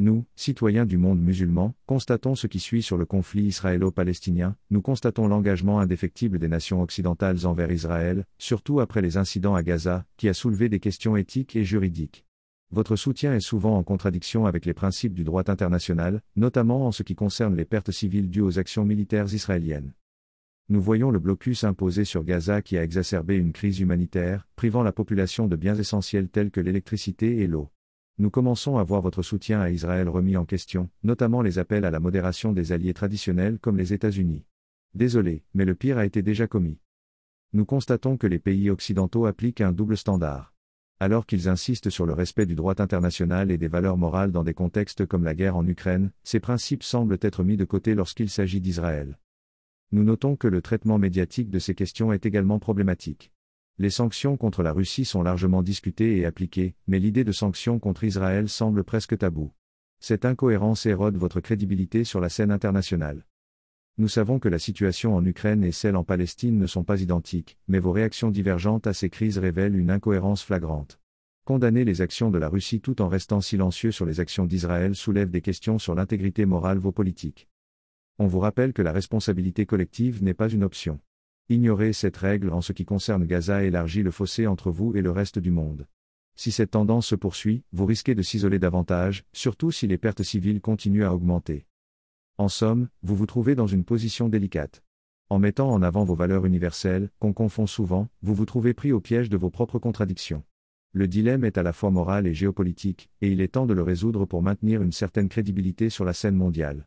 Nous, citoyens du monde musulman, constatons ce qui suit sur le conflit israélo-palestinien, nous constatons l'engagement indéfectible des nations occidentales envers Israël, surtout après les incidents à Gaza, qui a soulevé des questions éthiques et juridiques. Votre soutien est souvent en contradiction avec les principes du droit international, notamment en ce qui concerne les pertes civiles dues aux actions militaires israéliennes. Nous voyons le blocus imposé sur Gaza qui a exacerbé une crise humanitaire, privant la population de biens essentiels tels que l'électricité et l'eau nous commençons à voir votre soutien à Israël remis en question, notamment les appels à la modération des alliés traditionnels comme les États-Unis. Désolé, mais le pire a été déjà commis. Nous constatons que les pays occidentaux appliquent un double standard. Alors qu'ils insistent sur le respect du droit international et des valeurs morales dans des contextes comme la guerre en Ukraine, ces principes semblent être mis de côté lorsqu'il s'agit d'Israël. Nous notons que le traitement médiatique de ces questions est également problématique. Les sanctions contre la Russie sont largement discutées et appliquées, mais l'idée de sanctions contre Israël semble presque taboue. Cette incohérence érode votre crédibilité sur la scène internationale. Nous savons que la situation en Ukraine et celle en Palestine ne sont pas identiques, mais vos réactions divergentes à ces crises révèlent une incohérence flagrante. Condamner les actions de la Russie tout en restant silencieux sur les actions d'Israël soulève des questions sur l'intégrité morale vos politiques. On vous rappelle que la responsabilité collective n'est pas une option. Ignorer cette règle en ce qui concerne Gaza élargit le fossé entre vous et le reste du monde. Si cette tendance se poursuit, vous risquez de s'isoler davantage, surtout si les pertes civiles continuent à augmenter. En somme, vous vous trouvez dans une position délicate. En mettant en avant vos valeurs universelles, qu'on confond souvent, vous vous trouvez pris au piège de vos propres contradictions. Le dilemme est à la fois moral et géopolitique, et il est temps de le résoudre pour maintenir une certaine crédibilité sur la scène mondiale.